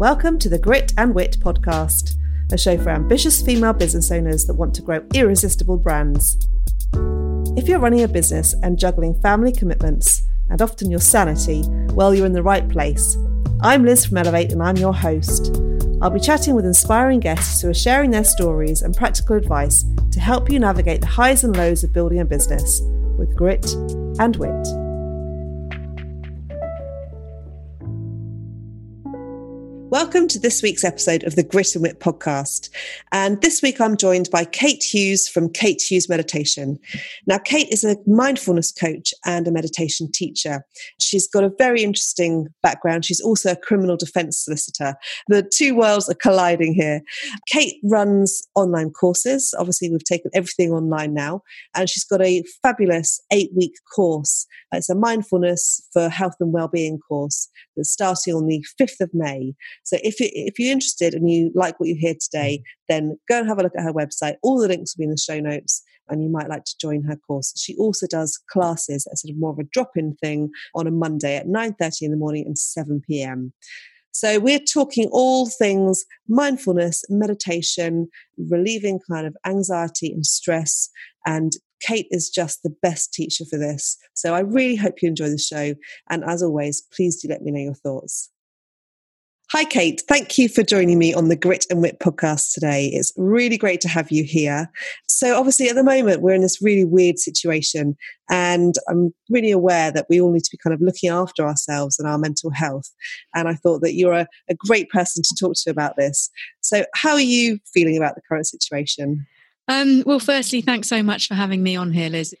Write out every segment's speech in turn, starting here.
Welcome to the Grit and Wit podcast, a show for ambitious female business owners that want to grow irresistible brands. If you're running a business and juggling family commitments and often your sanity, well, you're in the right place. I'm Liz from Elevate and I'm your host. I'll be chatting with inspiring guests who are sharing their stories and practical advice to help you navigate the highs and lows of building a business with grit and wit. Welcome to this week's episode of the Grit and Wit podcast. And this week I'm joined by Kate Hughes from Kate Hughes Meditation. Now, Kate is a mindfulness coach and a meditation teacher. She's got a very interesting background. She's also a criminal defense solicitor. The two worlds are colliding here. Kate runs online courses. Obviously, we've taken everything online now. And she's got a fabulous eight week course. It's a mindfulness for health and well-being course that's starting on the 5th of May. So if, you, if you're interested and you like what you hear today, mm. then go and have a look at her website. All the links will be in the show notes and you might like to join her course. She also does classes as sort of more of a drop-in thing on a Monday at 9.30 in the morning and 7 p.m. So we're talking all things mindfulness, meditation, relieving kind of anxiety and stress. And Kate is just the best teacher for this. So I really hope you enjoy the show. And as always, please do let me know your thoughts. Hi, Kate. Thank you for joining me on the Grit and Wit podcast today. It's really great to have you here. So, obviously, at the moment, we're in this really weird situation, and I'm really aware that we all need to be kind of looking after ourselves and our mental health. And I thought that you're a, a great person to talk to about this. So, how are you feeling about the current situation? Um, well, firstly, thanks so much for having me on here, Liz.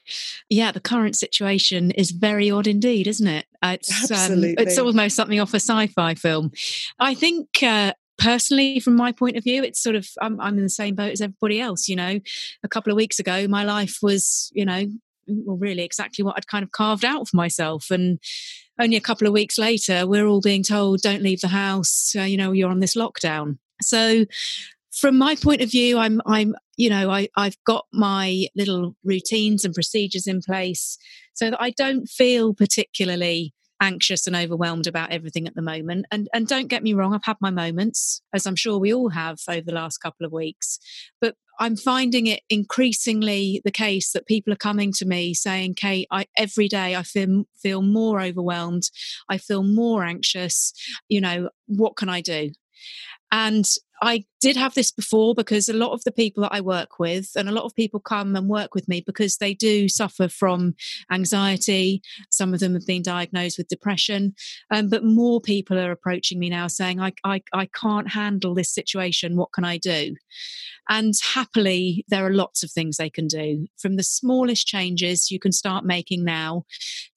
Yeah, the current situation is very odd indeed, isn't it? It's, um, it's almost something off a sci fi film. I think. Uh, personally from my point of view it's sort of I'm, I'm in the same boat as everybody else you know a couple of weeks ago my life was you know well really exactly what i'd kind of carved out for myself and only a couple of weeks later we're all being told don't leave the house uh, you know you're on this lockdown so from my point of view, I'm, I'm, you know, I, I've got my little routines and procedures in place so that I don't feel particularly anxious and overwhelmed about everything at the moment. And and don't get me wrong, I've had my moments, as I'm sure we all have over the last couple of weeks. But I'm finding it increasingly the case that people are coming to me saying, "Kate, I, every day I feel feel more overwhelmed. I feel more anxious. You know, what can I do?" And I did have this before because a lot of the people that I work with, and a lot of people come and work with me because they do suffer from anxiety. Some of them have been diagnosed with depression, um, but more people are approaching me now saying, I, I, I can't handle this situation. What can I do? And happily, there are lots of things they can do. From the smallest changes you can start making now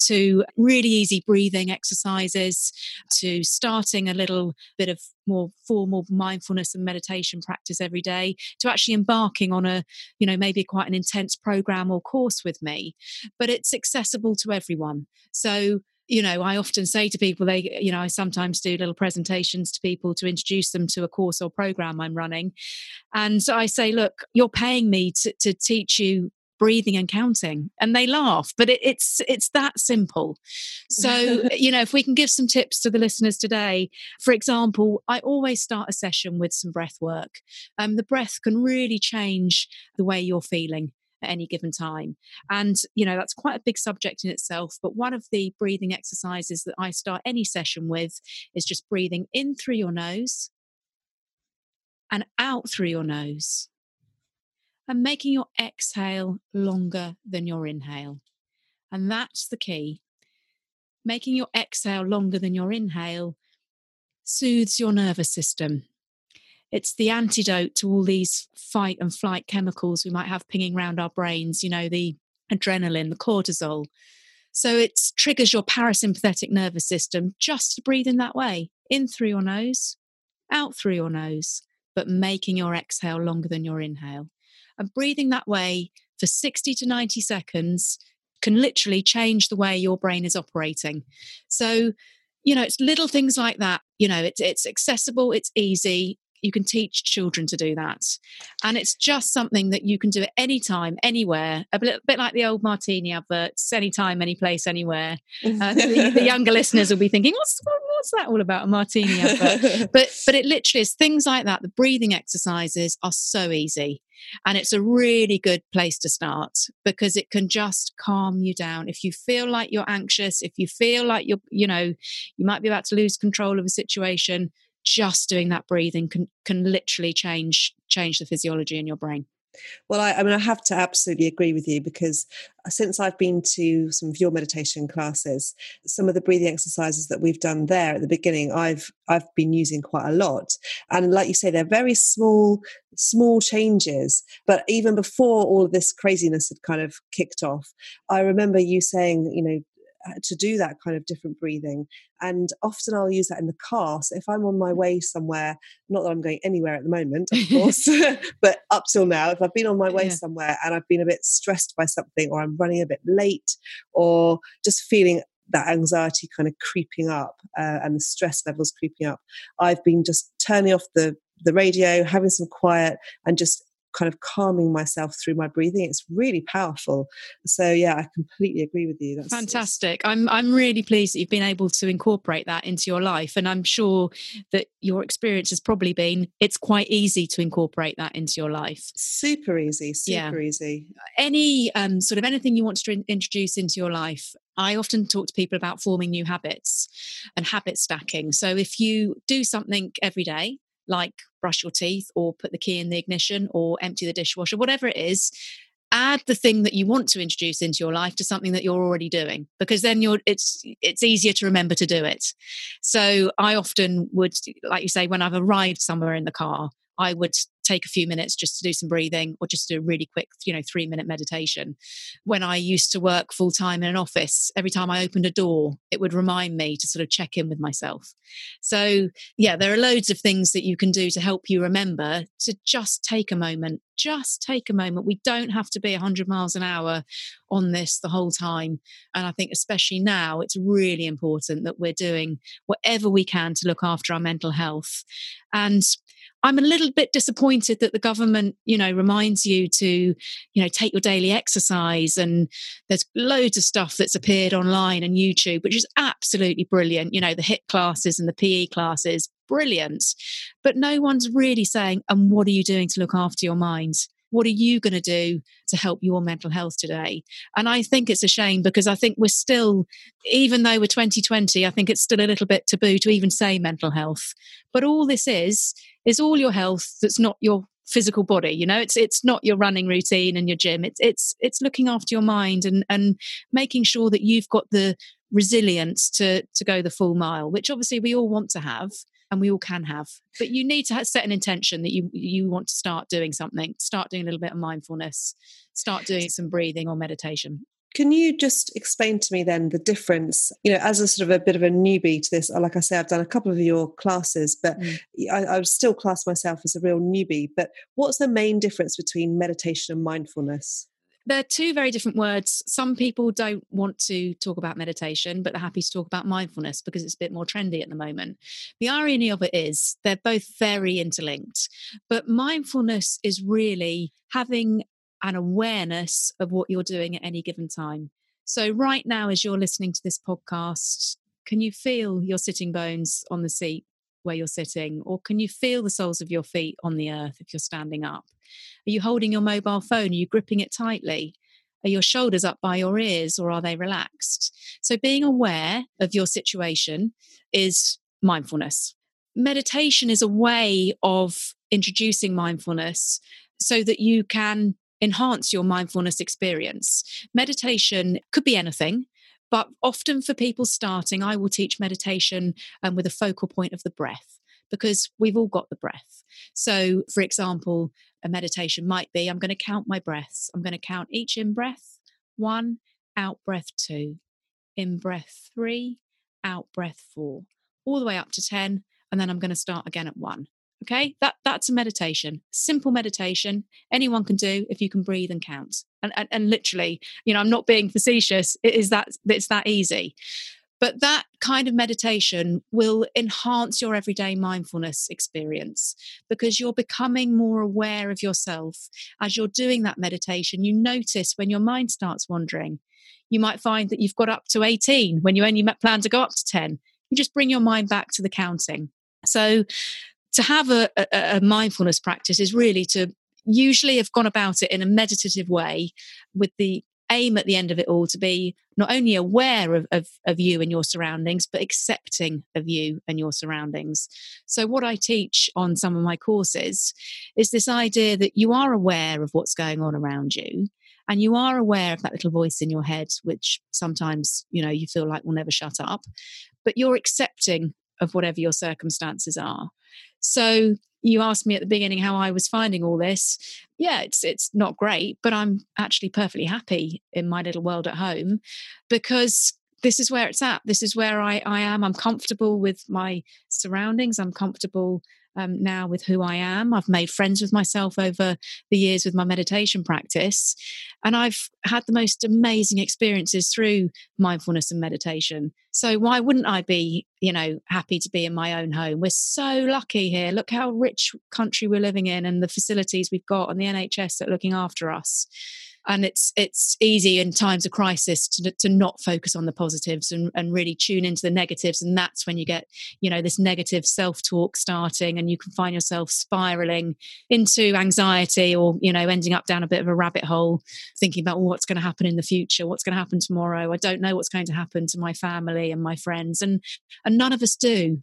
to really easy breathing exercises to starting a little bit of more formal mindfulness and meditation practice every day to actually embarking on a you know maybe quite an intense program or course with me. But it's accessible to everyone. So you know i often say to people they you know i sometimes do little presentations to people to introduce them to a course or program i'm running. And i say look you're paying me to, to teach you breathing and counting and they laugh but it, it's it's that simple so you know if we can give some tips to the listeners today for example i always start a session with some breath work um, the breath can really change the way you're feeling at any given time. And, you know, that's quite a big subject in itself. But one of the breathing exercises that I start any session with is just breathing in through your nose and out through your nose and making your exhale longer than your inhale. And that's the key. Making your exhale longer than your inhale soothes your nervous system. It's the antidote to all these fight and flight chemicals we might have pinging around our brains, you know, the adrenaline, the cortisol. So it triggers your parasympathetic nervous system just to breathe in that way in through your nose, out through your nose, but making your exhale longer than your inhale and breathing that way for 60 to 90 seconds can literally change the way your brain is operating. So, you know, it's little things like that. You know, it's it's accessible, it's easy. You can teach children to do that. And it's just something that you can do at any time, anywhere. A bit, bit like the old martini adverts, anytime, any place, anywhere. Uh, the, the, younger listeners will be thinking, what's, what's that all about? A martini but but it literally is things like that. The breathing exercises are so easy. And it's a really good place to start because it can just calm you down. If you feel like you're anxious, if you feel like you're, you know, you might be about to lose control of a situation, just doing that breathing can can literally change change the physiology in your brain. Well, I, I, mean, I have to absolutely agree with you because uh, since I've been to some of your meditation classes, some of the breathing exercises that we've done there at the beginning, I've I've been using quite a lot. And like you say, they're very small, small changes. But even before all of this craziness had kind of kicked off, I remember you saying, you know, to do that kind of different breathing. And often I'll use that in the car. So if I'm on my way somewhere, not that I'm going anywhere at the moment, of course, but up till now, if I've been on my way yeah. somewhere and I've been a bit stressed by something or I'm running a bit late or just feeling that anxiety kind of creeping up uh, and the stress levels creeping up, I've been just turning off the the radio, having some quiet, and just kind of calming myself through my breathing. It's really powerful. So yeah, I completely agree with you. That's fantastic. I'm I'm really pleased that you've been able to incorporate that into your life, and I'm sure that your experience has probably been it's quite easy to incorporate that into your life. Super easy. Super yeah. easy. Any um, sort of anything you want to introduce into your life. I often talk to people about forming new habits and habit stacking. So if you do something every day, like brush your teeth or put the key in the ignition or empty the dishwasher, whatever it is, add the thing that you want to introduce into your life to something that you're already doing because then you're it's it's easier to remember to do it. So i often would like you say when i've arrived somewhere in the car i would take a few minutes just to do some breathing or just do a really quick, you know, three minute meditation. When I used to work full time in an office, every time I opened a door, it would remind me to sort of check in with myself. So, yeah, there are loads of things that you can do to help you remember to just take a moment. Just take a moment. We don't have to be 100 miles an hour on this the whole time. And I think, especially now, it's really important that we're doing whatever we can to look after our mental health. And I'm a little bit disappointed that the government, you know, reminds you to, you know, take your daily exercise. And there's loads of stuff that's appeared online and YouTube, which is absolutely brilliant. You know, the HIIT classes and the PE classes, brilliant. But no one's really saying, and what are you doing to look after your mind? What are you going to do to help your mental health today? And I think it's a shame because I think we're still, even though we're 2020, I think it's still a little bit taboo to even say mental health. But all this is, is all your health that's not your physical body you know it's it's not your running routine and your gym it's it's it's looking after your mind and and making sure that you've got the resilience to to go the full mile which obviously we all want to have and we all can have but you need to set an intention that you you want to start doing something start doing a little bit of mindfulness start doing some breathing or meditation can you just explain to me then the difference? You know, as a sort of a bit of a newbie to this, like I say, I've done a couple of your classes, but mm. I, I would still class myself as a real newbie. But what's the main difference between meditation and mindfulness? They're two very different words. Some people don't want to talk about meditation, but they're happy to talk about mindfulness because it's a bit more trendy at the moment. The irony of it is they're both very interlinked, but mindfulness is really having an awareness of what you're doing at any given time. So, right now, as you're listening to this podcast, can you feel your sitting bones on the seat where you're sitting? Or can you feel the soles of your feet on the earth if you're standing up? Are you holding your mobile phone? Are you gripping it tightly? Are your shoulders up by your ears or are they relaxed? So, being aware of your situation is mindfulness. Meditation is a way of introducing mindfulness so that you can enhance your mindfulness experience. Meditation could be anything. But often for people starting, I will teach meditation um, with a focal point of the breath because we've all got the breath. So, for example, a meditation might be I'm going to count my breaths. I'm going to count each in breath, one, out breath two, in breath three, out breath four, all the way up to 10. And then I'm going to start again at one. Okay, that that's a meditation, simple meditation. Anyone can do if you can breathe and count. And, and and literally, you know, I'm not being facetious. It is that it's that easy. But that kind of meditation will enhance your everyday mindfulness experience because you're becoming more aware of yourself. As you're doing that meditation, you notice when your mind starts wandering. You might find that you've got up to 18 when you only plan to go up to 10 you just bring your mind back to the counting. So to have a, a, a mindfulness practice is really to usually have gone about it in a meditative way with the aim at the end of it all to be not only aware of, of, of, you and your surroundings, but accepting of you and your surroundings. So, what I teach on some of my courses is this idea that you are aware of what's going on around you. And you are aware of that little voice in your head, which sometimes, you know, you feel like will never shut up, but you're accepting of whatever your circumstances are. So you asked me at the beginning how I was finding all this. Yeah, it's it's not great, but I'm actually perfectly happy in my little world at home because this is where it's at. This is where I, I am. I'm comfortable with my surroundings. I'm comfortable um, now with who I am. I've made friends with myself over the years with my meditation practice. And I've had the most amazing experiences through mindfulness and meditation. So why wouldn't I be, you know, happy to be in my own home? We're so lucky here. Look how rich country we're living in and the facilities we've got and the NHS that are looking after us and it's it's easy in times of crisis to, to not focus on the positives and, and really tune into the negatives. And that's when you get you know this negative self-talk starting and you can find yourself spiraling into anxiety or you know ending up down a bit of a rabbit hole thinking about well, what's going to happen in the future? What's going to happen tomorrow? I don't know what's going to happen to my family and my friends. And and none of us do.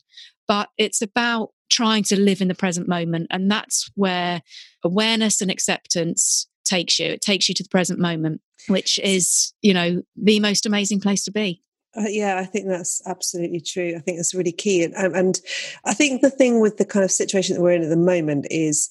But it's about trying to live in the present moment. And that's where awareness and acceptance takes you. It takes you to the present moment, which is, you know, the most amazing place to be. Uh, yeah, I think that's absolutely true. I think that's really key, and, and I think the thing with the kind of situation that we're in at the moment is,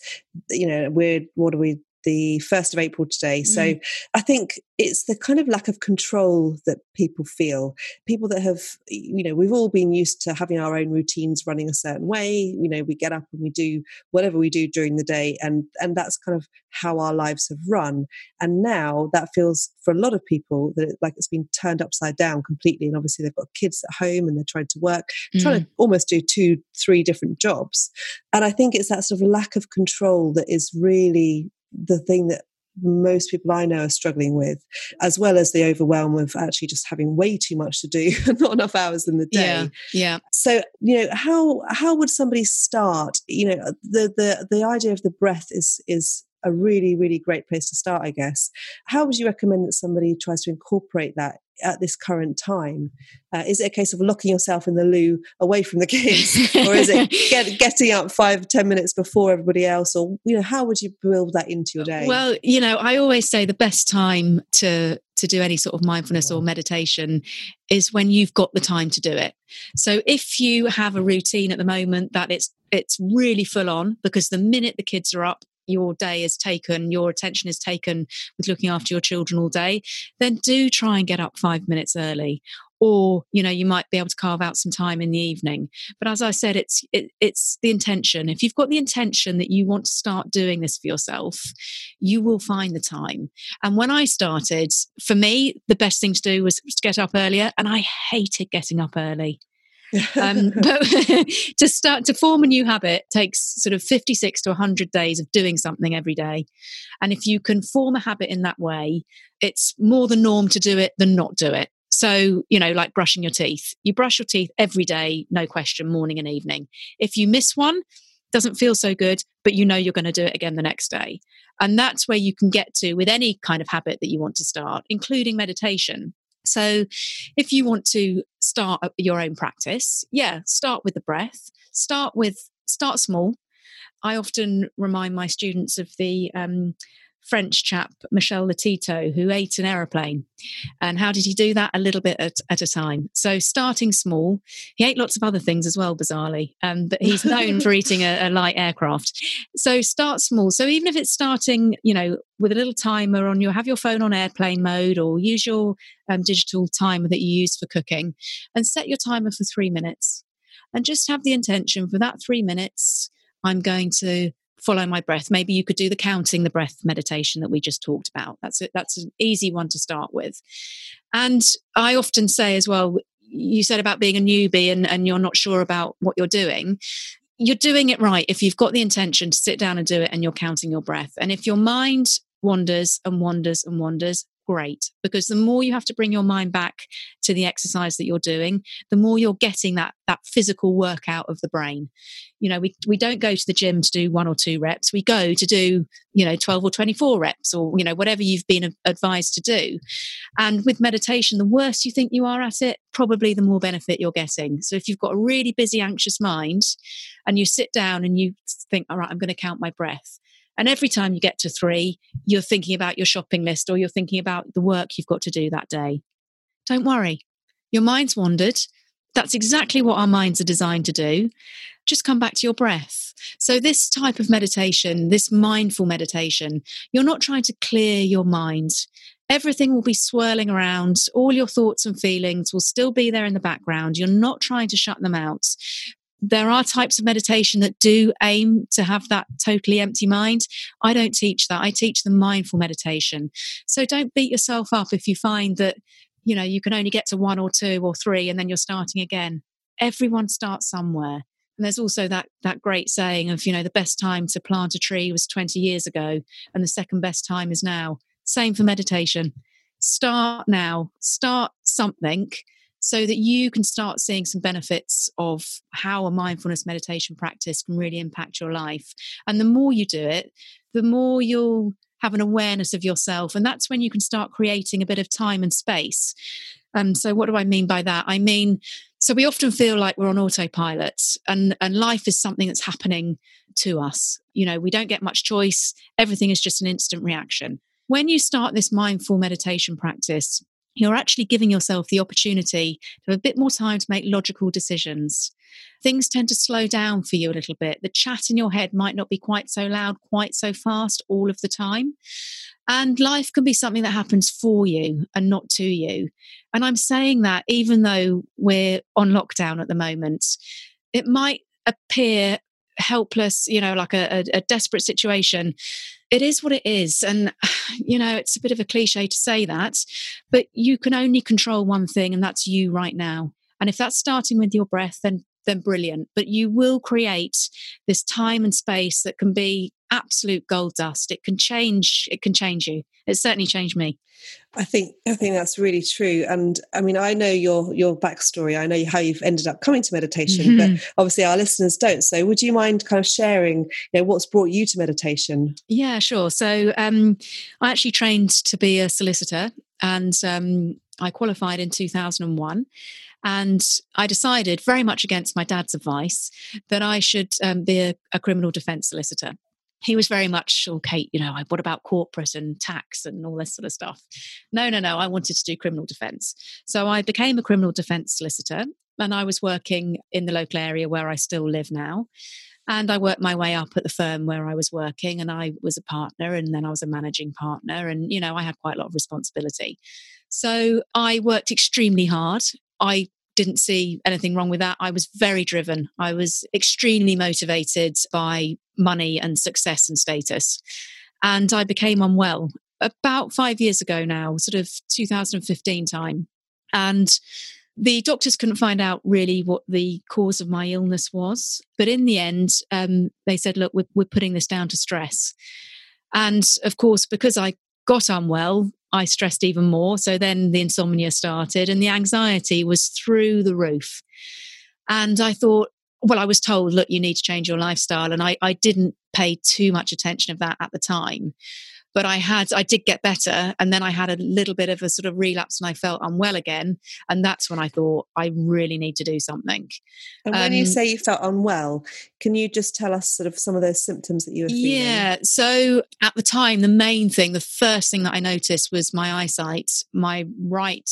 you know, we're what are we the 1st of April today. So mm. I think it's the kind of lack of control that people feel. People that have, you know, we've all been used to having our own routines running a certain way. You know, we get up and we do whatever we do during the day, and and that's kind of how our lives have run. And now that feels for a lot of people that it, like it's been turned upside down completely. And obviously they've got kids at home and they're trying to work, mm. trying to mm. almost do two, three different jobs. And I think it's that sort of lack of control that is really the thing that most people I know are struggling with, as well as the overwhelm of actually just having way too much to do and not enough hours in the day. Yeah, yeah. So you know how how would somebody start? You know the the the idea of the breath is is a really really great place to start, I guess. How would you recommend that somebody tries to incorporate that at this current time? Uh, is it a case of locking yourself in the loo away from the kids, or is it get, getting up five ten minutes before everybody else, or you know how would you build that into your day? Well, you know, I always say the best time to to do any sort of mindfulness or meditation is when you've got the time to do it. So if you have a routine at the moment that it's it's really full on because the minute the kids are up your day is taken, your attention is taken with looking after your children all day, then do try and get up five minutes early. Or you know you might be able to carve out some time in the evening. But as i said it's it, it's the intention. If you've got the intention that you want to start doing this for yourself you will find the time. And when i started for me the best thing to do was to get up earlier and i hated getting up early um, but to start to form a new habit takes sort of 56 to 100 days of doing something every day. And if you can form a habit in that way, it's more the norm to do it than not do it. So, you know, like brushing your teeth. You brush your teeth every day, no question, morning and evening. If you miss one, doesn't feel so good, but you know you're going to do it again the next day. And that's where you can get to with any kind of habit that you want to start, including meditation. So, if you want to start your own practice, yeah, start with the breath. Start with start small. I often remind my students of the um, French chap, Michel Lotito, who ate an aeroplane. And how did he do that? A little bit at, at a time. So starting small. He ate lots of other things as well, bizarrely, um, but he's known for eating a, a, light aircraft. So start small. So even if it's starting, you know, with a little timer on your, have your phone on airplane mode or use your um, digital timer that you use for cooking and set your timer for three minutes. And just have the intention for that three minutes, I'm going to follow my breath. Maybe you could do the counting the breath meditation that we just talked about. That's a, that's an easy one to start with. And I often say as well, you said about being a newbie and, and you're not sure about what you're doing. You're doing it right if you've got the intention to sit down and do it and you're counting your breath. And if your mind wanders and wanders and wanders, great because the more you have to bring your mind back to the exercise that you're doing, the more you're getting that that physical workout of the brain. You know, we we don't go to the gym to do one or two reps. We go to do, you know, 12 or 24 reps or, you know, whatever you've been advised to do. And with meditation, the worse you think you are at it, probably the more benefit you're getting. So if you've got a really busy anxious mind and you sit down and you think, all right, I'm going to count my breath and every time you get to three, you're thinking about your shopping list or you're thinking about the work you've got to do that day. Don't worry, your mind's wandered. That's exactly what our minds are designed to do. Just come back to your breath. So, this type of meditation, this mindful meditation, you're not trying to clear your mind. Everything will be swirling around. All your thoughts and feelings will still be there in the background. You're not trying to shut them out there are types of meditation that do aim to have that totally empty mind. I don't teach that. I teach the mindful meditation. So don't beat yourself up if you find that, you know, you can only get to one or two or three and then you're starting again. Everyone starts somewhere. And there's also that that great saying of, you know, the best time to plant a tree was 20 years ago and the second best time is now. Same for meditation. Start now. Start something so that you can start seeing some benefits of how a mindfulness meditation practice can really impact your life. And the more you do it, the more you'll have an awareness of yourself. And that's when you can start creating a bit of time and space. Um, so, what do I mean by that? I mean, so we often feel like we're on autopilot, and, and life is something that's happening to us. You know, we don't get much choice, everything is just an instant reaction. When you start this mindful meditation practice, you're actually giving yourself the opportunity to have a bit more time to make logical decisions. Things tend to slow down for you a little bit. The chat in your head might not be quite so loud, quite so fast all of the time. And life can be something that happens for you and not to you. And I'm saying that even though we're on lockdown at the moment, it might appear helpless, you know, like a, a, a desperate situation it is what it is. And, you know, it's a bit of a cliche to say that, but you can only control one thing, and that's you right now. And if that's starting with your breath, then then brilliant. But you will create this time and space that can be absolute gold dust. It can change. It can change you. It certainly changed me. I think I think that's really true. And I mean, I know your your backstory. I know how you've ended up coming to meditation, mm-hmm. but obviously our listeners don't. So, would you mind kind of sharing, you know, what's brought you to meditation? Yeah, sure. So, um, I actually trained to be a solicitor, and um, I qualified in two thousand and one. And I decided, very much against my dad's advice, that I should um, be a, a criminal defence solicitor he was very much, oh, Kate, you know, what about corporate and tax and all this sort of stuff? No, no, no. I wanted to do criminal defence. So I became a criminal defence solicitor and I was working in the local area where I still live now. And I worked my way up at the firm where I was working, and I was a partner, and then I was a managing partner, and you know, I had quite a lot of responsibility. So I worked extremely hard. I didn't see anything wrong with that. I was very driven. I was extremely motivated by money and success and status. And I became unwell about five years ago now, sort of 2015 time. And the doctors couldn't find out really what the cause of my illness was. But in the end, um, they said, look, we're, we're putting this down to stress. And of course, because I got unwell, I stressed even more. So then the insomnia started and the anxiety was through the roof. And I thought, well, I was told, look, you need to change your lifestyle. And I, I didn't pay too much attention of that at the time but I had, I did get better. And then I had a little bit of a sort of relapse and I felt unwell again. And that's when I thought, I really need to do something. And when um, you say you felt unwell, can you just tell us sort of some of those symptoms that you were feeling? Yeah. So at the time, the main thing, the first thing that I noticed was my eyesight, my right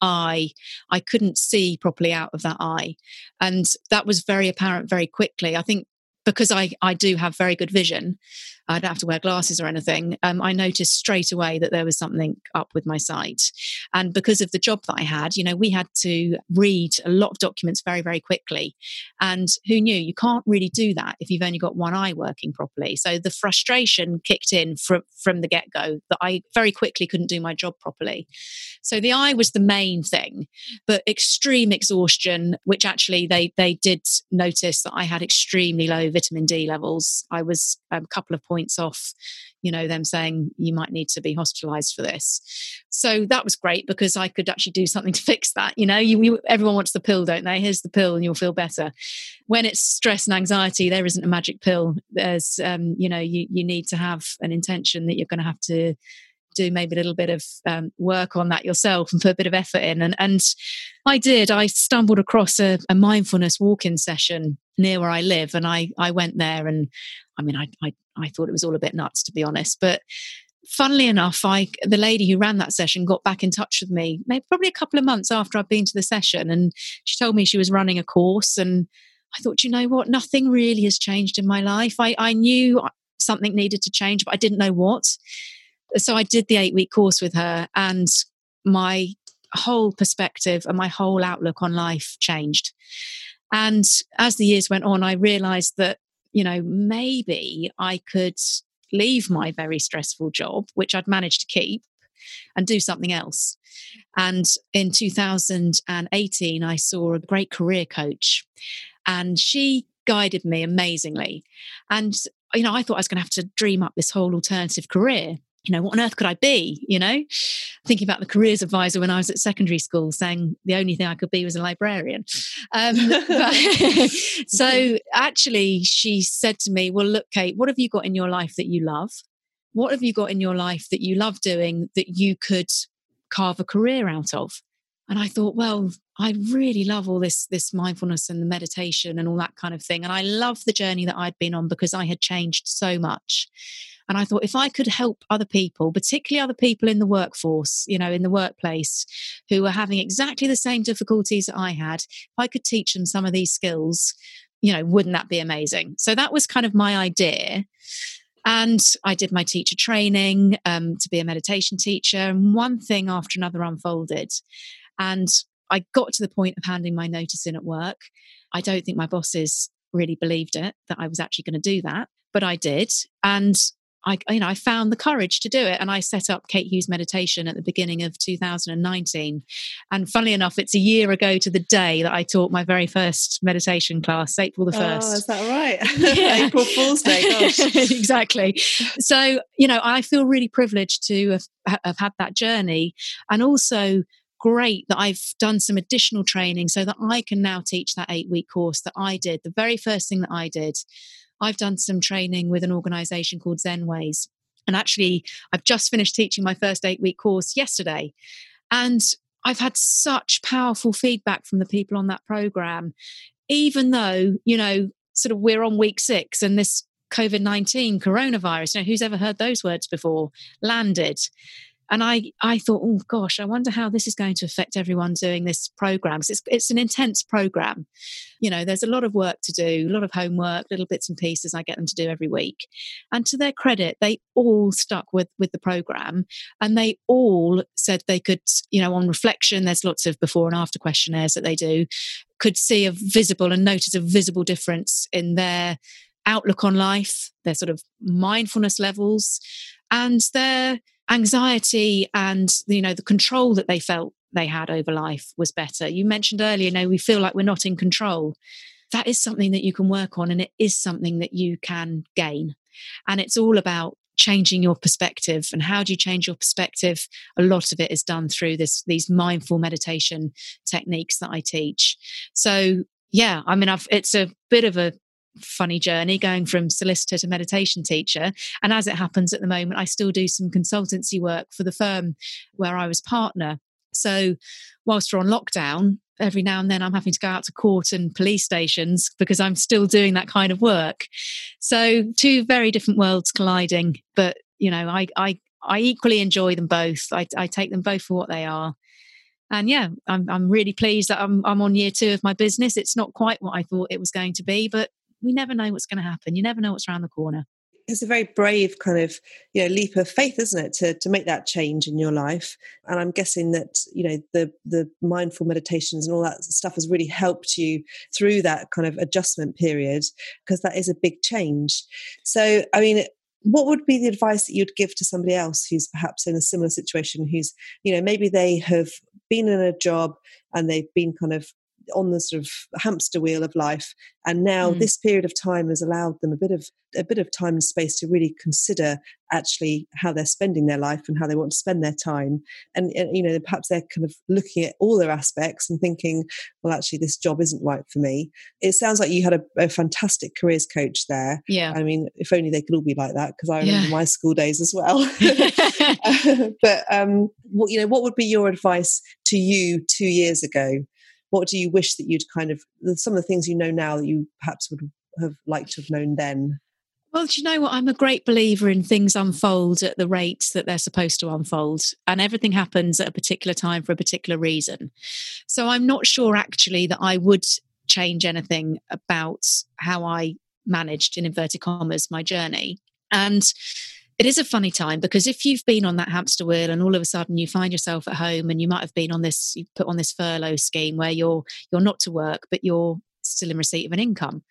eye i couldn't see properly out of that eye and that was very apparent very quickly i think because I, I do have very good vision, I don't have to wear glasses or anything. Um, I noticed straight away that there was something up with my sight. And because of the job that I had, you know, we had to read a lot of documents very, very quickly. And who knew you can't really do that if you've only got one eye working properly. So the frustration kicked in from, from the get go that I very quickly couldn't do my job properly. So the eye was the main thing, but extreme exhaustion, which actually they, they did notice that I had extremely low vitamin D levels. I was um, a couple of points points off you know them saying you might need to be hospitalized for this. So that was great because i could actually do something to fix that you know? You, you, everyone wants the pill don't they? Here's the pill and you'll feel better. When it's stress and anxiety there isn't a magic pill. There's um, you know you, you need to have an intention that you're going to have to do maybe a little bit of um, work on that yourself and put a bit of effort in. And, and I did. I stumbled across a, a mindfulness walk-in session near where I live, and I I went there, and I mean, I I, I thought it was all a bit nuts to be honest, but funnily enough, I the lady who ran that session got back in touch with me, maybe probably a couple of months after I'd been to the session, and she told me she was running a course, and I thought, you know what, nothing really has changed in my life. I I knew something needed to change, but I didn't know what so I did the eight week course with her, and my whole perspective and my whole outlook on life changed. And as the years went on, I realized that, you know, maybe I could leave my very stressful job, which I'd managed to keep, and do something else. And in 2018, I saw a great career coach, and she guided me amazingly. And, you know, I thought I was going to have to dream up this whole alternative career you know, what on earth could I be? You know, thinking about the careers advisor when I was at secondary school, saying the only thing I could be was a librarian. Um, but, so actually, she said to me, Well, look, Kate, what have you got in your life that you love? What have you got in your life that you love doing that you could carve a career out of? And I thought, well, I really love all this this mindfulness and the meditation and all that kind of thing. And I love the journey that I'd been on because I had changed so much. And I thought if I could help other people, particularly other people in the workforce, you know, in the workplace, who are having exactly the same difficulties that I had, if I could teach them some of these skills, you know, wouldn't that be amazing? So that was kind of my idea. And I did my teacher training um, to be a meditation teacher, and one thing after another unfolded. And I got to the point of handing my notice in at work. I don't think my bosses really believed it that I was actually going to do that, but I did. And I, you know, I found the courage to do it, and I set up Kate Hughes Meditation at the beginning of 2019. And funnily enough, it's a year ago to the day that I taught my very first meditation class, April the oh, first. Oh, is that right? Yeah. April Fool's Day. exactly. So, you know, I feel really privileged to have, have had that journey, and also great that I've done some additional training so that I can now teach that eight week course that I did. The very first thing that I did I've done some training with an organization called Zenways. And actually, I've just finished teaching my first eight week course yesterday. And I've had such powerful feedback from the people on that program, even though, you know, sort of we're on week six and this COVID 19 coronavirus, you know, who's ever heard those words before, landed and I, I thought, oh gosh, I wonder how this is going to affect everyone doing this program. It's, it's an intense program. You know, there's a lot of work to do, a lot of homework, little bits and pieces I get them to do every week. And to their credit, they all stuck with, with the program and they all said they could, you know, on reflection, there's lots of before and after questionnaires that they do, could see a visible and notice a visible difference in their outlook on life, their sort of mindfulness levels, and their anxiety and you know the control that they felt they had over life was better. You mentioned earlier you know we feel like we're not in control. That is something that you can work on and it is something that you can gain. And it's all about changing your perspective and how do you change your perspective? A lot of it is done through this these mindful meditation techniques that i teach. So yeah i mean I've, it's a bit of a funny journey going from solicitor to meditation teacher. And as it happens at the moment, I still do some consultancy work for the firm where I was partner. So, whilst we're on lockdown, every now and then I'm having to go out to court and police stations because I'm still doing that kind of work. So, two very different worlds colliding, but you know, I I I equally enjoy them both. I, I take them both for what they are. And yeah, I'm I'm really pleased that I'm I'm on year two of my business. It's not quite what I thought it was going to be, but we never know what's going to happen. You never know what's around the corner. It's a very brave kind of you know leap of faith, isn't it, to to make that change in your life? And I'm guessing that you know the the mindful meditations and all that stuff has really helped you through that kind of adjustment period because that is a big change. So, I mean, what would be the advice that you'd give to somebody else who's perhaps in a similar situation who's you know maybe they have been in a job and they've been kind of on the sort of hamster wheel of life. And now mm. this period of time has allowed them a bit of a bit of time and space to really consider actually how they're spending their life and how they want to spend their time. And, and you know, perhaps they're kind of looking at all their aspects and thinking, well, actually, this job isn't right for me. It sounds like you had a, a fantastic careers coach there. Yeah. I mean, if only they could all be like that, because I remember yeah. my school days as well. but um, what you know, what would be your advice to you two years ago? What do you wish that you'd kind of some of the things you know now that you perhaps would have liked to have known then? Well, do you know what? I'm a great believer in things unfold at the rates that they're supposed to unfold, and everything happens at a particular time for a particular reason. So I'm not sure actually that I would change anything about how I managed, in inverted commas, my journey. And it is a funny time because if you've been on that hamster wheel and all of a sudden you find yourself at home and you might have been on this you put on this furlough scheme where you're you're not to work but you're still in receipt of an income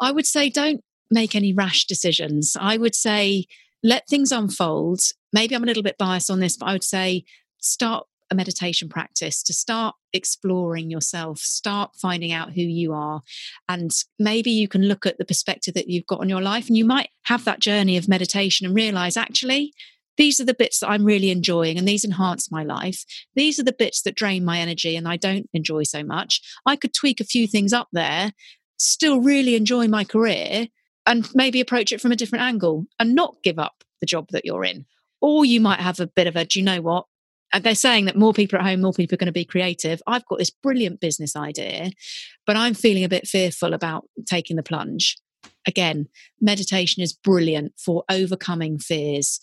i would say don't make any rash decisions. I would say let things unfold. Maybe i'm a little bit biased on this but i would say start a meditation practice to start exploring yourself, start finding out who you are. And maybe you can look at the perspective that you've got on your life, and you might have that journey of meditation and realize actually, these are the bits that I'm really enjoying and these enhance my life. These are the bits that drain my energy and I don't enjoy so much. I could tweak a few things up there, still really enjoy my career, and maybe approach it from a different angle and not give up the job that you're in. Or you might have a bit of a, do you know what? And they're saying that more people are at home, more people are going to be creative. I've got this brilliant business idea, but I'm feeling a bit fearful about taking the plunge. Again, meditation is brilliant for overcoming fears,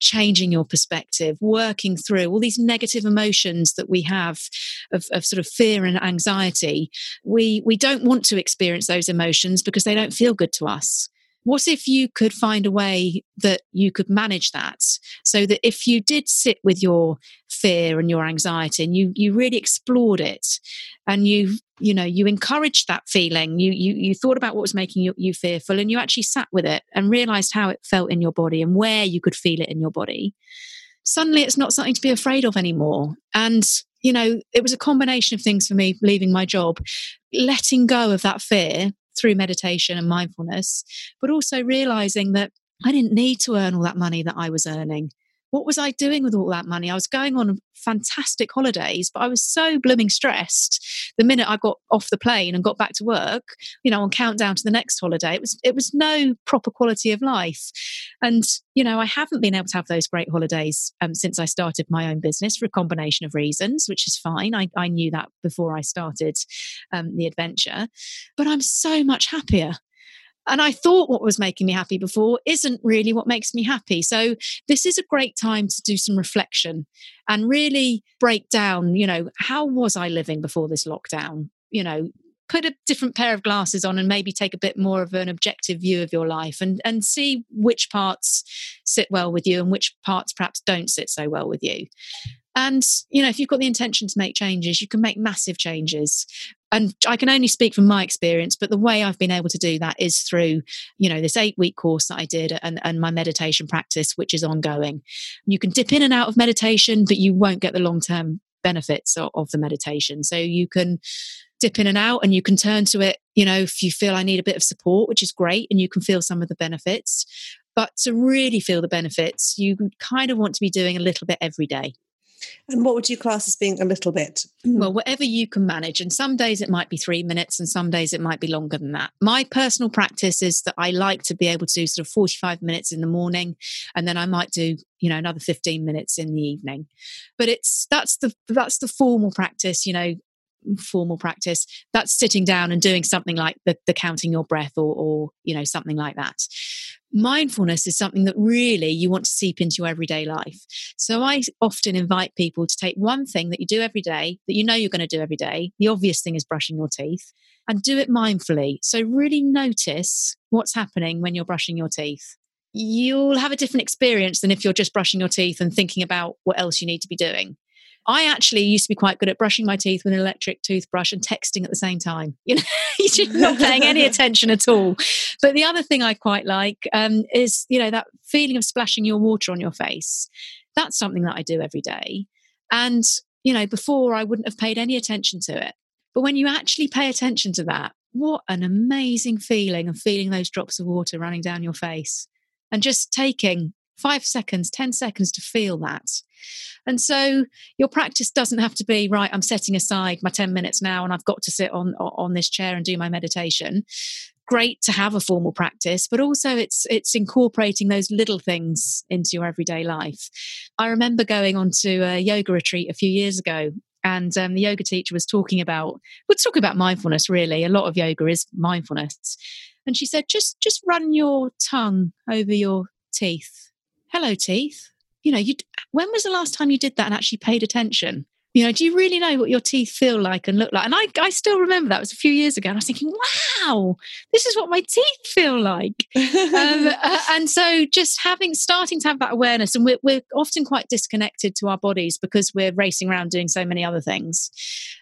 changing your perspective, working through all these negative emotions that we have of, of, sort of fear and anxiety. We we don't want to experience those emotions because they don't feel good to us. What if you could find a way that you could manage that? So that if you did sit with your fear and your anxiety and you you really explored it and you you know you encouraged that feeling you you, you thought about what was making you, you fearful and you actually sat with it and realized how it felt in your body and where you could feel it in your body. Suddenly it's not something to be afraid of anymore. And you know it was a combination of things for me leaving my job letting go of that fear through meditation and mindfulness, but also realizing that I didn't need to earn all that money that I was earning what was I doing with all that money? I was going on fantastic holidays, but I was so blooming stressed the minute I got off the plane and got back to work, you know, on countdown to the next holiday. It was it was no proper quality of life. And, you know, I haven't been able to have those great holidays um, since I started my own business for a combination of reasons, which is fine. I, I knew that before I started um, the adventure. But I'm so much happier and I thought what was making me happy before isn't really what makes me happy. So this is a great time to do some reflection and really break down, you know, how was I living before this lockdown? You know, put a different pair of glasses on and maybe take a bit more of an objective view of your life and and see which parts sit well with you and which parts perhaps don't sit so well with you and, you know, if you've got the intention to make changes, you can make massive changes. And I can only speak from my experience, but the way I've been able to do that is through, you know, this eight week course that I did and, and my meditation practice, which is ongoing. You can dip in and out of meditation, but you won't get the long term benefits of, of the meditation. So you can dip in and out and you can turn to it, you know, if you feel I need a bit of support, which is great, and you can feel some of the benefits. But to really feel the benefits, you kind of want to be doing a little bit every day. And what would you class as being a little bit? Hmm. Well, whatever you can manage. And some days it might be three minutes, and some days it might be longer than that. My personal practice is that I like to be able to do sort of 45 minutes in the morning, and then I might do, you know, another 15 minutes in the evening. But it's that's the that's the formal practice, you know, formal practice that's sitting down and doing something like the, the counting your breath or, or you know something like that mindfulness is something that really you want to seep into your everyday life. So I often invite people to take one thing that you do every day that you know you're going to do every day. The obvious thing is brushing your teeth and do it mindfully. So really notice what's happening when you're brushing your teeth. You'll have a different experience than if you're just brushing your teeth and thinking about what else you need to be doing. I actually used to be quite good at brushing my teeth with an electric toothbrush and texting at the same time. You know, you're not paying any attention at all. But the other thing I quite like um, is, you know, that feeling of splashing your water on your face. That's something that I do every day. And, you know, before I wouldn't have paid any attention to it. But when you actually pay attention to that, what an amazing feeling of feeling those drops of water running down your face and just taking five seconds, 10 seconds to feel that. And so your practice doesn't have to be right. I'm setting aside my 10 minutes now and I've got to sit on, on this chair and do my meditation. Great to have a formal practice, but also it's it's incorporating those little things into your everyday life. I remember going on to a yoga retreat a few years ago and um, the yoga teacher was talking about we're talking about mindfulness really a lot of yoga is mindfulness and she said just just run your tongue over your teeth hello teeth. You know you when was the last time you did that and actually paid attention you know, do you really know what your teeth feel like and look like? And I, I still remember that was a few years ago. And I was thinking, wow, this is what my teeth feel like. um, uh, and so just having, starting to have that awareness, and we're, we're often quite disconnected to our bodies because we're racing around doing so many other things.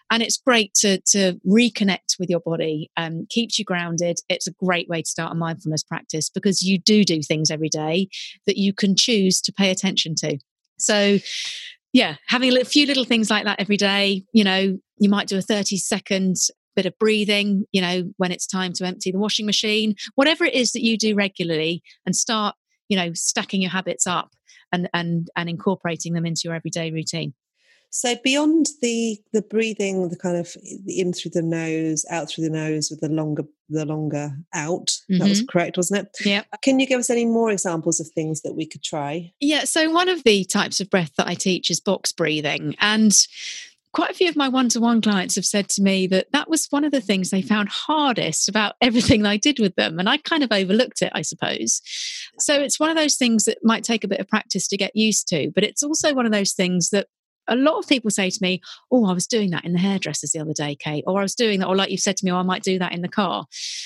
And it's great to, to reconnect with your body, um, keeps you grounded. It's a great way to start a mindfulness practice because you do do things every day that you can choose to pay attention to. So, yeah, having a few little things like that every day. You know, you might do a 30 second bit of breathing, you know, when it's time to empty the washing machine, whatever it is that you do regularly and start, you know, stacking your habits up and and and incorporating them into your everyday routine. So beyond the the breathing, the kind of in through the nose, out through the nose with the longer the longer out. Mm-hmm. That was mm-hmm. correct, wasn't it? Yeah. Can you give us any more examples of things that we could try? Yeah. So one of the types of breath that I teach is box breathing, and quite a few of my one-to-one clients have said to me that that was one of the things they found hardest about everything I did with them and I kind of overlooked it I suppose. So it's one of those things that might take a bit of practice to get used to but it's also one of those things that a lot of people say to me, Oh, I was doing that in the hairdressers the other day, Kate, or I was doing that, or like you've said to me, oh, I might do that in the car.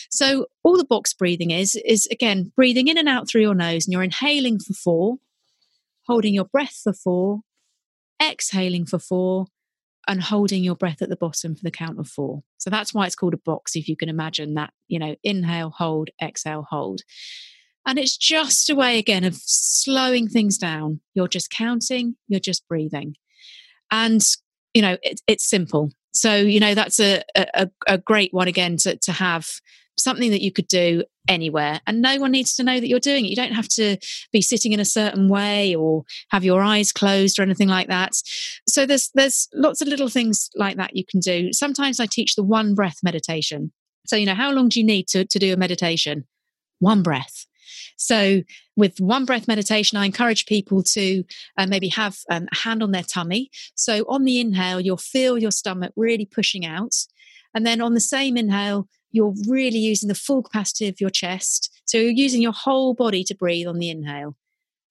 So, all the box breathing is, is again, breathing in and out through your nose, and you're inhaling for four, holding your breath for four, exhaling for four, and holding your breath at the bottom for the count of four. So, that's why it's called a box, if you can imagine that, you know, inhale, hold, exhale, hold. And it's just a way again of slowing things down. You're just counting, you're just breathing and you know it, it's simple. So you know that's a, a, a great one again to, to have something that you could do anywhere. And no one needs to know that you're doing it. You don't have to be sitting in a certain way or have your eyes closed or anything like that. So there's there's lots of little things like that you can do. Sometimes i teach the one breath meditation. So you know how long do you need to, to do a meditation? One breath so, with one breath meditation, I encourage people to uh, maybe have um, a hand on their tummy. So, on the inhale, you'll feel your stomach really pushing out. And then on the same inhale, you're really using the full capacity of your chest. So, you're using your whole body to breathe on the inhale.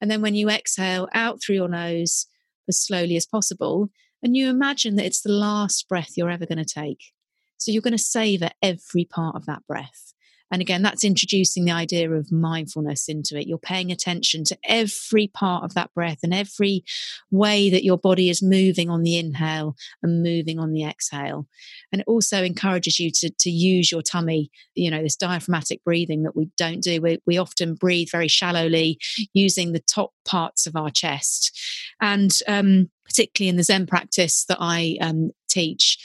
And then when you exhale out through your nose as slowly as possible, and you imagine that it's the last breath you're ever going to take. So, you're going to savor every part of that breath. And again, that's introducing the idea of mindfulness into it. You're paying attention to every part of that breath and every way that your body is moving on the inhale and moving on the exhale. And it also encourages you to, to use your tummy, you know, this diaphragmatic breathing that we don't do. We, we often breathe very shallowly using the top parts of our chest. And um, particularly in the Zen practice that I um, teach,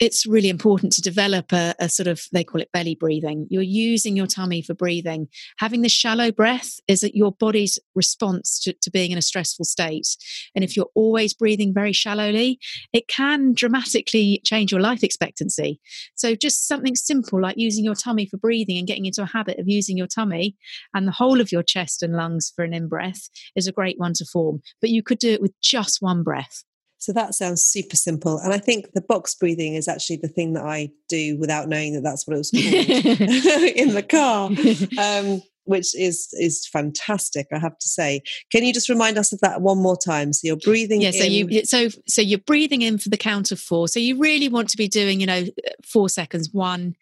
it's really important to develop a, a, sort of they call it belly breathing. You're using your tummy for breathing. Having the shallow breath is your body's response to, to being in a stressful state. And if you're always breathing very shallowly it can dramatically change your life expectancy. So just something simple like using your tummy for breathing and getting into a habit of using your tummy and the whole of your chest and lungs for an in breath is a great one to form. But you could do it with just one breath so that sounds super simple. And I think the box breathing is actually the thing that I do without knowing that that's what it was called in the car. Um, which is is fantastic, I have to say. Can you just remind us of that one more time? So you're breathing. Yeah. So in. you so so you're breathing in for the count of four. So you really want to be doing, you know, four seconds. One,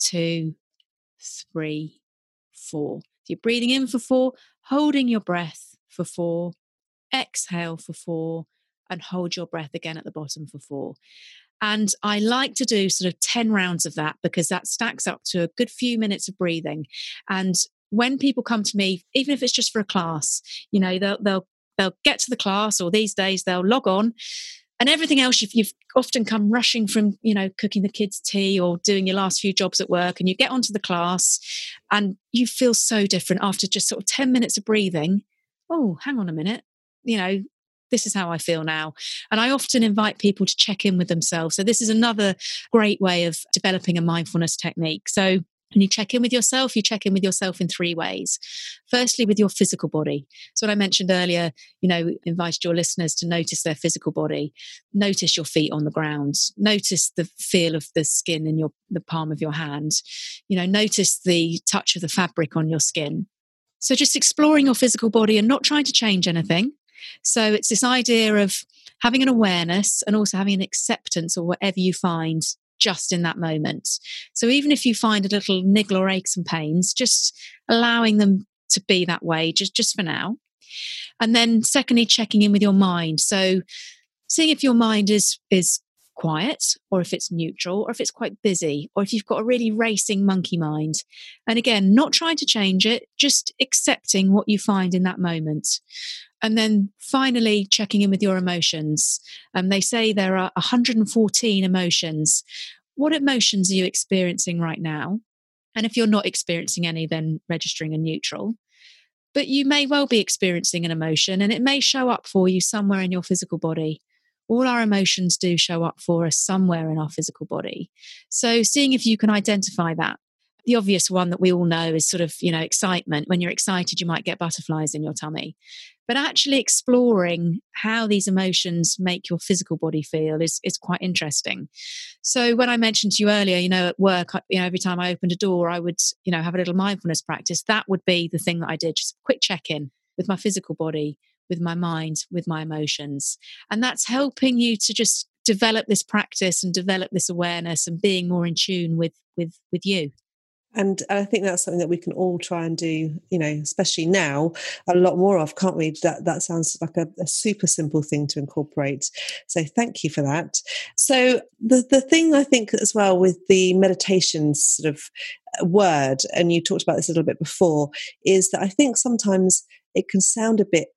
two, three, four. So you're breathing in for four, holding your breath for four, exhale for four, and hold your breath again at the bottom for four. And I like to do sort of 10 rounds of that because that stacks up to a good few minutes of breathing. And when people come to me, even if it's just for a class, you know, they'll, they'll, they'll get to the class or these days they'll log on and everything else you've, you've often come rushing from you know cooking the kids tea or doing your last few jobs at work and you get onto the class and you feel so different after just sort of 10 minutes of breathing oh hang on a minute you know this is how I feel now. And I often invite people to check in with themselves. So, this is another great way of developing a mindfulness technique. So, and you check in with yourself, you check in with yourself in three ways. Firstly, with your physical body. So, what I mentioned earlier, you know, invited your listeners to notice their physical body. Notice your feet on the ground. Notice the feel of the skin in your the palm of your hand. You know, notice the touch of the fabric on your skin. So, just exploring your physical body and not trying to change anything. So, it's this idea of having an awareness and also having an acceptance or whatever you find just in that moment. So even if you find a little niggle or aches and pains, just allowing them to be that way, just, just for now. And then secondly, checking in with your mind. So seeing if your mind is is quiet or if it's neutral or if it's quite busy or if you've got a really racing monkey mind and again not trying to change it just accepting what you find in that moment and then finally checking in with your emotions. Um, they say there are 114 emotions. What emotions are you experiencing right now? And if you're not experiencing any, then registering a neutral. But you may well be experiencing an emotion and it may show up for you somewhere in your physical body. All our emotions do show up for us somewhere in our physical body. So, seeing if you can identify that the obvious one that we all know is sort of you know excitement. When you're excited you might get butterflies in your tummy. But actually exploring how these emotions make your physical body feel is is quite interesting. So when i mentioned to you earlier you know at work you know every time i opened a door i would you know have a little mindfulness practice. That would be the thing that i did just a quick check in with my physical body with my mind with my emotions. And that's helping you to just develop this practice and develop this awareness and being more in tune with with with you and I think that's something that we can all try and do, you know, especially now, a lot more of, can't we? That that sounds like a, a, super simple thing to incorporate. So thank you for that. So the the thing I think as well with the meditation sort of uh, word, and you talked about this a little bit before, is that I think sometimes it can sound a bit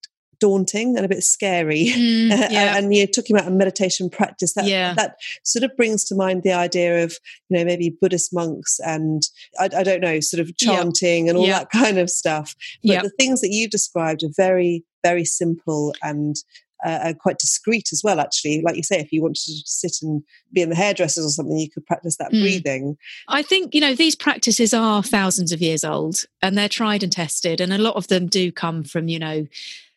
daunting and a bit scary. Mm, yeah. and you're talking about a meditation practice that yeah. that sort of brings to mind the idea of you know maybe Buddhist monks and I, I don't know sort of chanting yep. and all yep. that kind of stuff. But yep. the things that you've described are very very simple and uh, quite discreet as well, actually. Like you say, if you wanted to sit and be in the hairdressers or something, you could practice that mm. breathing. I think, you know, these practices are thousands of years old and they're tried and tested. And a lot of them do come from, you know,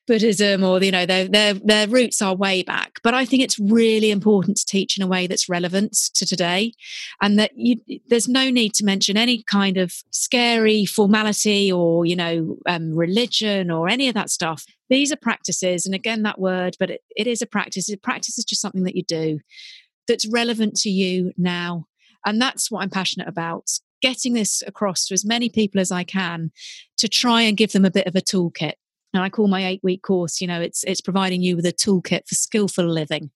Buddhism or you know their their their roots are way back. But I think it's really important to teach in a way that's relevant to today, and that you, there's no need to mention any kind of scary formality or you know um, religion or any of that stuff. These are practices, and again that word, but it, it is a practice. A practice is just something that you do that's relevant to you now, and that's what I'm passionate about getting this across to as many people as I can to try and give them a bit of a toolkit and I call my eight week course, you know, it's it's providing you with a toolkit for skillful living.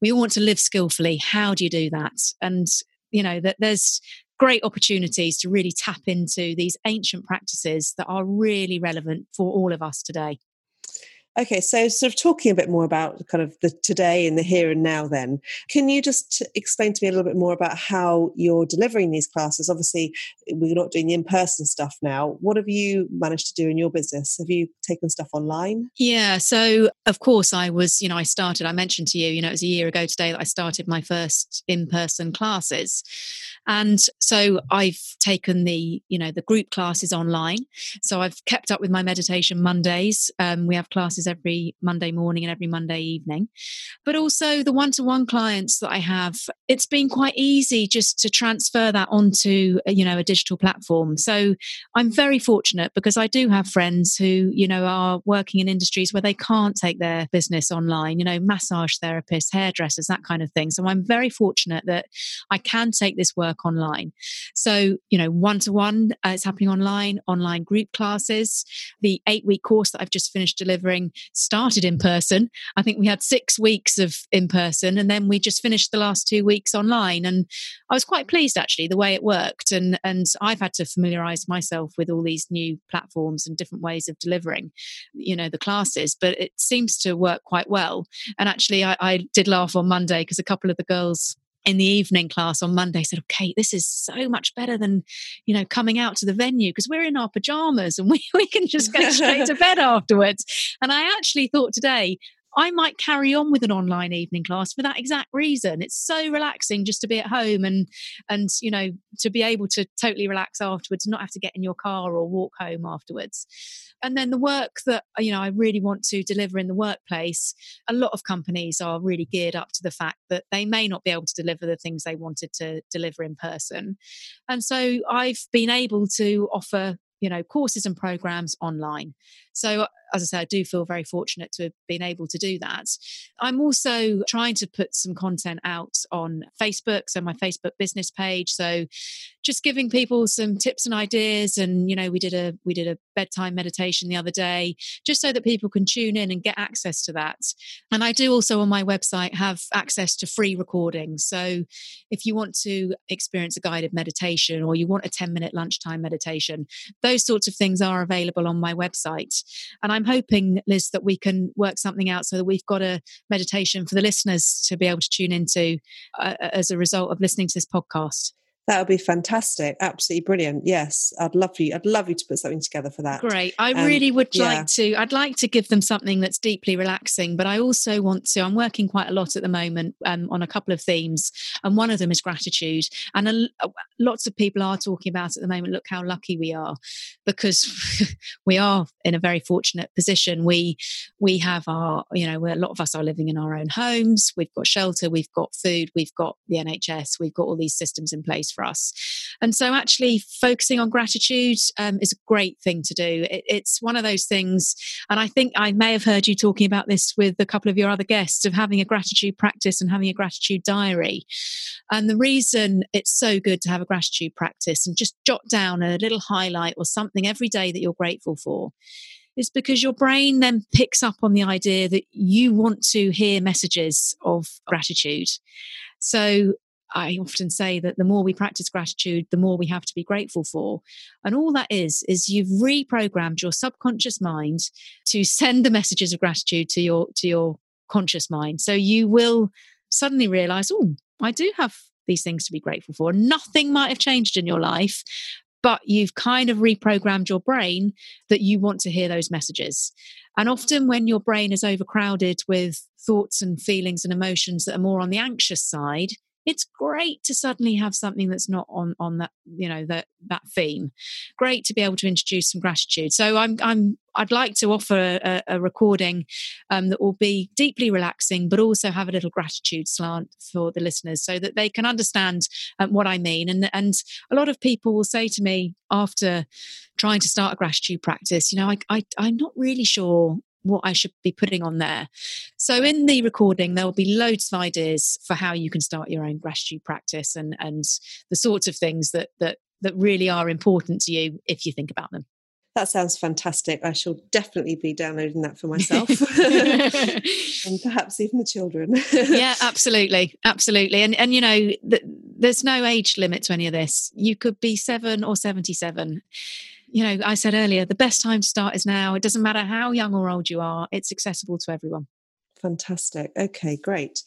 We all want to live skillfully. How do you do that? And you know that there's great opportunities to really tap into these ancient practices that are really relevant for all of us today. Okay, so sort of talking a bit more about kind of the today and the here and now, then, can you just explain to me a little bit more about how you're delivering these classes? Obviously, we're not doing the in person stuff now. What have you managed to do in your business? Have you taken stuff online? Yeah, so of course, I was, you know, I started, I mentioned to you, you know, it was a year ago today that I started my first in person classes. And so I've taken the, you know, the group classes online. So I've kept up with my meditation Mondays. Um, we have classes every Monday morning and every Monday evening. But also the one to one clients that I have, it's been quite easy just to transfer that onto, uh, you know, a digital platform. So I'm very fortunate because I do have friends who, you know, are working in industries where they can't take their business online, you know, massage therapists, hairdressers, that kind of thing. So I'm very fortunate that I can take this work work online. So, you know, one to one, it's happening online, online group classes. The eight week course that I've just finished delivering started in person. I think we had six weeks of in person, and then we just finished the last two weeks online. And I was quite pleased actually the way it worked. And and I've had to familiarize myself with all these new platforms and different ways of delivering, you know, the classes. But it seems to work quite well. And actually, I, I did laugh on Monday because a couple of the girls in the evening class on Monday said, "Okay, this is so much better than, you know, coming out to the venue because we're in our pajamas and we, we can just go straight to bed afterwards." And I actually thought today, I might carry on with an online evening class for that exact reason. It's so relaxing just to be at home and and you know to be able to totally relax afterwards, not have to get in your car or walk home afterwards. And then the work that you know I really want to deliver in the workplace, a lot of companies are really geared up to the fact that they may not be able to deliver the things they wanted to deliver in person. And so I've been able to offer you know courses and programs online so as I say, I do feel very fortunate to have been able to do that. I'm also trying to put some content out on Facebook, so my Facebook business page. So just giving people some tips and ideas. And you know, we did a we did a bedtime meditation the other day, just so that people can tune in and get access to that. And I do also on my website have access to free recordings. So if you want to experience a guided meditation or you want a 10 minute lunchtime meditation, those sorts of things are available on my website. And I'm hoping, Liz, that we can work something out so that we've got a meditation for the listeners to be able to tune into uh, as a result of listening to this podcast. That would be fantastic. Absolutely brilliant. Yes, I'd love you. I'd love you to put something together for that. Great. I um, really would yeah. like to. I'd like to give them something that's deeply relaxing, but I also want to. I'm working quite a lot at the moment um, on a couple of themes, and one of them is gratitude. And a, a, lots of people are talking about at the moment. Look how lucky we are, because we are in a very fortunate position. We we have our, you know, a lot of us are living in our own homes. We've got shelter. We've got food. We've got the NHS. We've got all these systems in place for us. And so, actually, focusing on gratitude um, is a great thing to do. It, it's one of those things, and I think I may have heard you talking about this with a couple of your other guests of having a gratitude practice and having a gratitude diary. And the reason it's so good to have a gratitude practice and just jot down a little highlight or something every day that you're grateful for is because your brain then picks up on the idea that you want to hear messages of gratitude. So I often say that the more we practice gratitude, the more we have to be grateful for. And all that is, is you've reprogrammed your subconscious mind to send the messages of gratitude to your, to your conscious mind. So you will suddenly realize, oh, I do have these things to be grateful for. Nothing might have changed in your life, but you've kind of reprogrammed your brain that you want to hear those messages. And often, when your brain is overcrowded with thoughts and feelings and emotions that are more on the anxious side, it's great to suddenly have something that's not on on that you know that that theme. Great to be able to introduce some gratitude. So i'm i'm i'd like to offer a, a recording um, that will be deeply relaxing but also have a little gratitude slant for the listeners so that they can understand um, what i mean. And and a lot of people will say to me after trying to start a gratitude practice you know I, I i'm not really sure what I should be putting on there. So in the recording, there will be loads of ideas for how you can start your own gratitude practice and and the sorts of things that that that really are important to you if you think about them. That sounds fantastic. I shall definitely be downloading that for myself and perhaps even the children. yeah, absolutely. Absolutely. And and you know, th- there's no age limit to any of this. You could be 7 or 77 you know, I said earlier, the best time to start is now. It doesn't matter how young or old you are, it's accessible to everyone. Fantastic. Okay, great.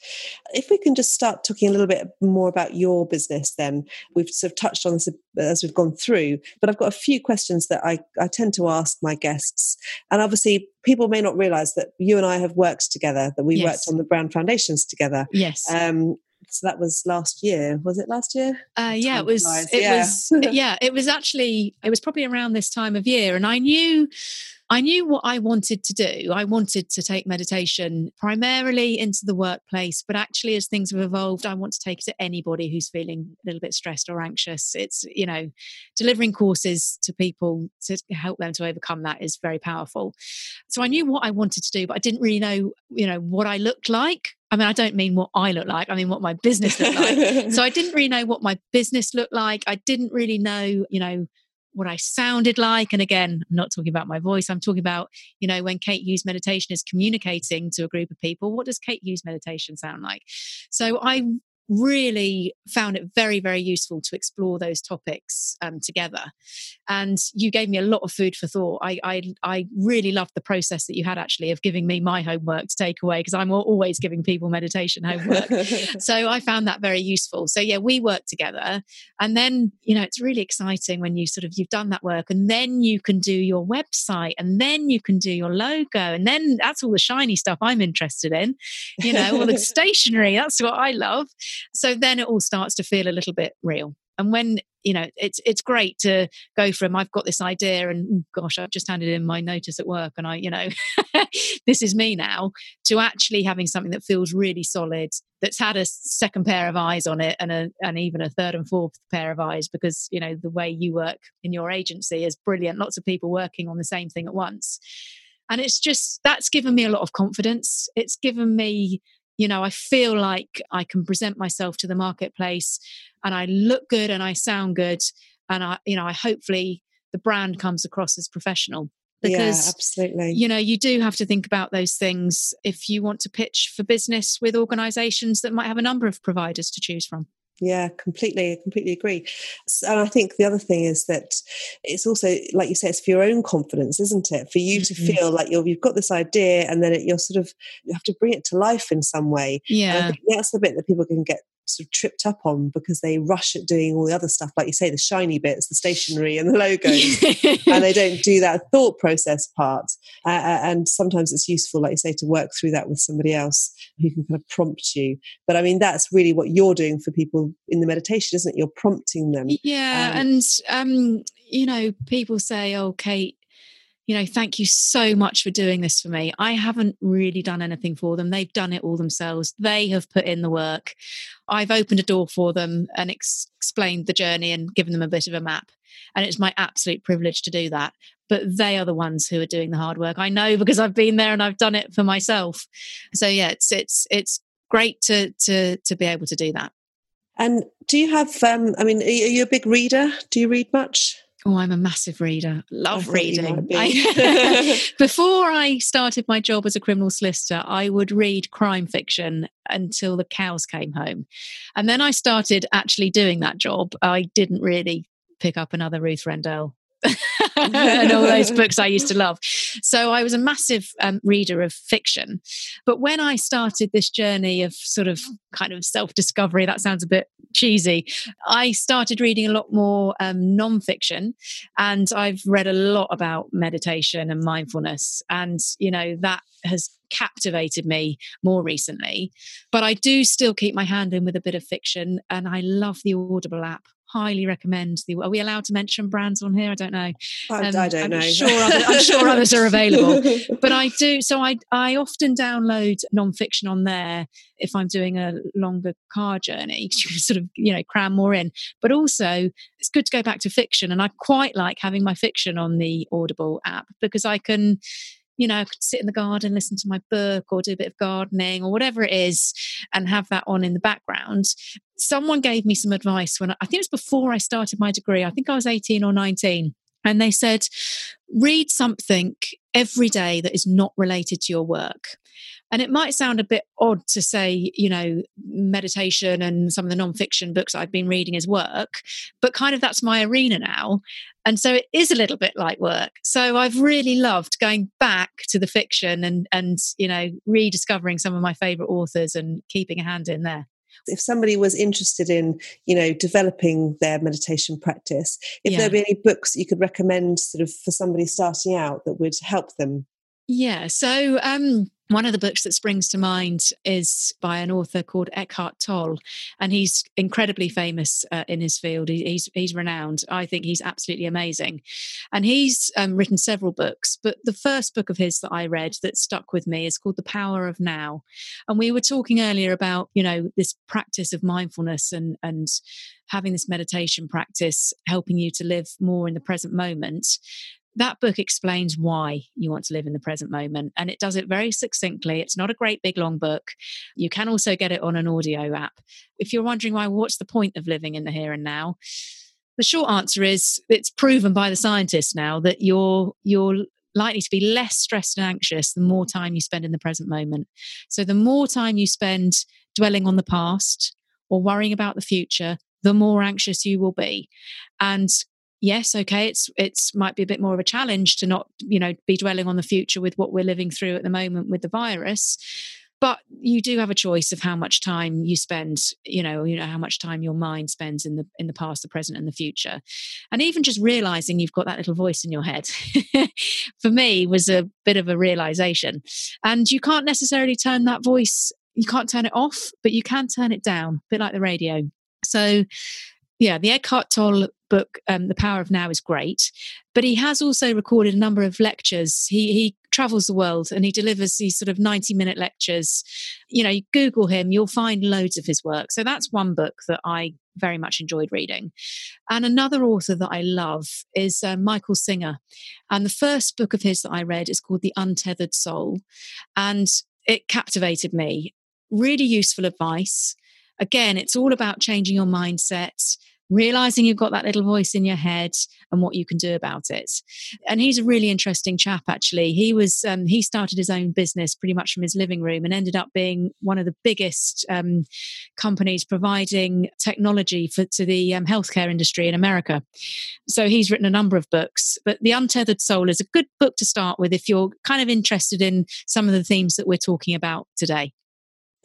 If we can just start talking a little bit more about your business, then we've sort of touched on this as we've gone through, but I've got a few questions that I, I tend to ask my guests. And obviously, people may not realize that you and I have worked together, that we yes. worked on the Brown Foundations together. Yes. Um, so that was last year was it last year uh, yeah it was it yeah. was yeah it was actually it was probably around this time of year and i knew I knew what I wanted to do. I wanted to take meditation primarily into the workplace, but actually, as things have evolved, I want to take it to anybody who's feeling a little bit stressed or anxious. It's, you know, delivering courses to people to help them to overcome that is very powerful. So I knew what I wanted to do, but I didn't really know, you know, what I looked like. I mean, I don't mean what I look like, I mean what my business looked like. so I didn't really know what my business looked like. I didn't really know, you know, what I sounded like. And again, I'm not talking about my voice. I'm talking about, you know, when Kate Hughes meditation is communicating to a group of people, what does Kate Hughes meditation sound like? So I really found it very, very useful to explore those topics um, together. And you gave me a lot of food for thought. I, I, I really loved the process that you had actually of giving me my homework to take away because I'm always giving people meditation homework. so I found that very useful. So yeah, we worked together. And then, you know, it's really exciting when you sort of, you've done that work and then you can do your website and then you can do your logo. And then that's all the shiny stuff I'm interested in, you know, all the stationery. That's what I love. So then it all starts to feel a little bit real. And when you know it's it's great to go from I've got this idea and oh gosh I've just handed in my notice at work and I you know this is me now to actually having something that feels really solid that's had a second pair of eyes on it and a and even a third and fourth pair of eyes because you know the way you work in your agency is brilliant. Lots of people working on the same thing at once. And it's just that's given me a lot of confidence. It's given me you know i feel like i can present myself to the marketplace and i look good and i sound good and i you know i hopefully the brand comes across as professional because yeah, absolutely. you know you do have to think about those things if you want to pitch for business with organizations that might have a number of providers to choose from yeah, completely, I completely agree. And I think the other thing is that it's also, like you say, it's for your own confidence, isn't it? For you mm-hmm. to feel like you have got this idea and then it, you're sort of, you have to bring it to life in some way. Yeah. that's the bit that people can get sort of tripped up on because they rush at doing all the other stuff, like you say, the shiny bits, the stationery and the logos, and they don't do that thought process part. Uh, and sometimes it's useful, like you say, to work through that with somebody else who can kind of prompt you. But I mean, that's really what you're doing for people in the meditation, isn't it? You're prompting them. Yeah, um, and um, you know, people say, "Oh, Kate." You know, thank you so much for doing this for me. I haven't really done anything for them. They've done it all themselves. They have put in the work. I've opened a door for them and ex- explained the journey and given them a bit of a map. And it's my absolute privilege to do that. But they are the ones who are doing the hard work. I know because I've been there and I've done it for myself. So yeah, it's it's it's great to to to be able to do that. And do you have? Um, I mean, are you a big reader? Do you read much? Oh, I'm a massive reader. Love reading. I, before I started my job as a criminal solicitor, I would read crime fiction until the cows came home. And then I started actually doing that job. I didn't really pick up another Ruth Rendell and all those books I used to love. So I was a massive um, reader of fiction. But when I started this journey of sort of kind of self discovery, that sounds a bit cheesy, I started reading a lot more um, non-fiction, and I've read a lot about meditation and mindfulness. And, you know, that has captivated me more recently. But I do still keep my hand in with a bit of fiction, and I love the Audible app highly recommend the. Are we allowed to mention brands on here? I don't know. I, um, I don't I'm know. Sure, other, I'm sure others are available, but I do. So I I often download nonfiction on there if I'm doing a longer car journey, sort of you know cram more in. But also, it's good to go back to fiction, and I quite like having my fiction on the Audible app because I can you know, I could sit in the garden, listen to my book, or do a bit of gardening, or whatever it is, and have that on in the background. Someone gave me some advice when I, I think it was before I started my degree. I think I was 18 or 19. And they said, read something every day that is not related to your work. And it might sound a bit odd to say, you know, meditation and some of the nonfiction books I've been reading is work, but kind of that's my arena now. And so it is a little bit like work. So I've really loved going back to the fiction and and you know rediscovering some of my favorite authors and keeping a hand in there if somebody was interested in you know developing their meditation practice if yeah. there be any books you could recommend sort of for somebody starting out that would help them yeah so um one of the books that springs to mind is by an author called Eckhart Tolle, and he's incredibly famous uh, in his field. He, he's he's renowned. I think he's absolutely amazing, and he's um, written several books. But the first book of his that I read that stuck with me is called The Power of Now. And we were talking earlier about you know this practice of mindfulness and and having this meditation practice helping you to live more in the present moment that book explains why you want to live in the present moment and it does it very succinctly it's not a great big long book you can also get it on an audio app if you're wondering why what's the point of living in the here and now The short answer is it's proven by the scientists now that you're you're likely to be less stressed and anxious the more time you spend in the present moment. So the more time you spend dwelling on the past or worrying about the future, the more anxious you will be. And yes, okay, it's it's might be a bit more of a challenge to not, you know, be dwelling on the future with what we're living through at the moment with the virus. But you do have a choice of how much time you spend you know you know how much time your mind spends in the in the past the present and the future. And even just realizing you've got that little voice in your head for me was a bit of a realization. And you can't necessarily turn that voice you can't turn it off but you can turn it down a bit like the radio. So yeah, the Eckhart Tolle book, um, The Power of Now, is great. But he has also recorded a number of lectures. He he travels the world and he delivers these sort of 90 minute lectures. You know, you Google him, you'll find loads of his work. So that's one book that I very much enjoyed reading. And another author that I love is uh, Michael Singer. And the first book of his that I read is called The Untethered Soul. And it captivated me. Really useful advice again, it's all about changing your mindset, realizing you've got that little voice in your head and what you can do about it. And he's a really interesting chap, actually. He was um, he started his own business pretty much from his living room and ended up being one of the biggest um, companies providing technology for to the um, healthcare industry in America. So he's written a number of books, but The Untethered Soul is a good book to start with if you're kind of interested in some of the themes that we're talking about today.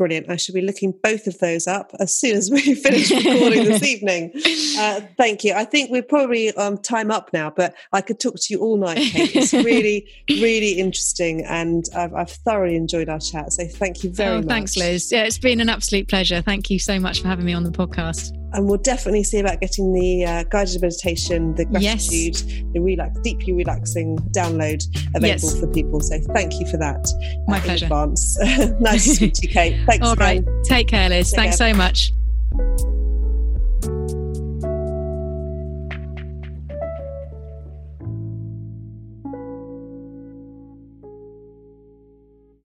Brilliant. I should be looking both of those up as soon as we finish recording this evening. Uh, thank you. I think we're probably um, time up now, but I could talk to you all night, Kate. It's really, really interesting, and I've, I've, thoroughly enjoyed our chat. So thank you very oh, much. Thanks, Liz. Yeah, it's been an absolute pleasure. Thank you so much for having me on the podcast and we'll definitely see about getting the uh, guided meditation, the gratitude, yes. the relax, deeply relaxing download available yes. for people. So thank you for that. My uh, pleasure. advance. nice to speak to you, Kate. Thanks. All right. Take care, Liz. Take Thanks care. so much.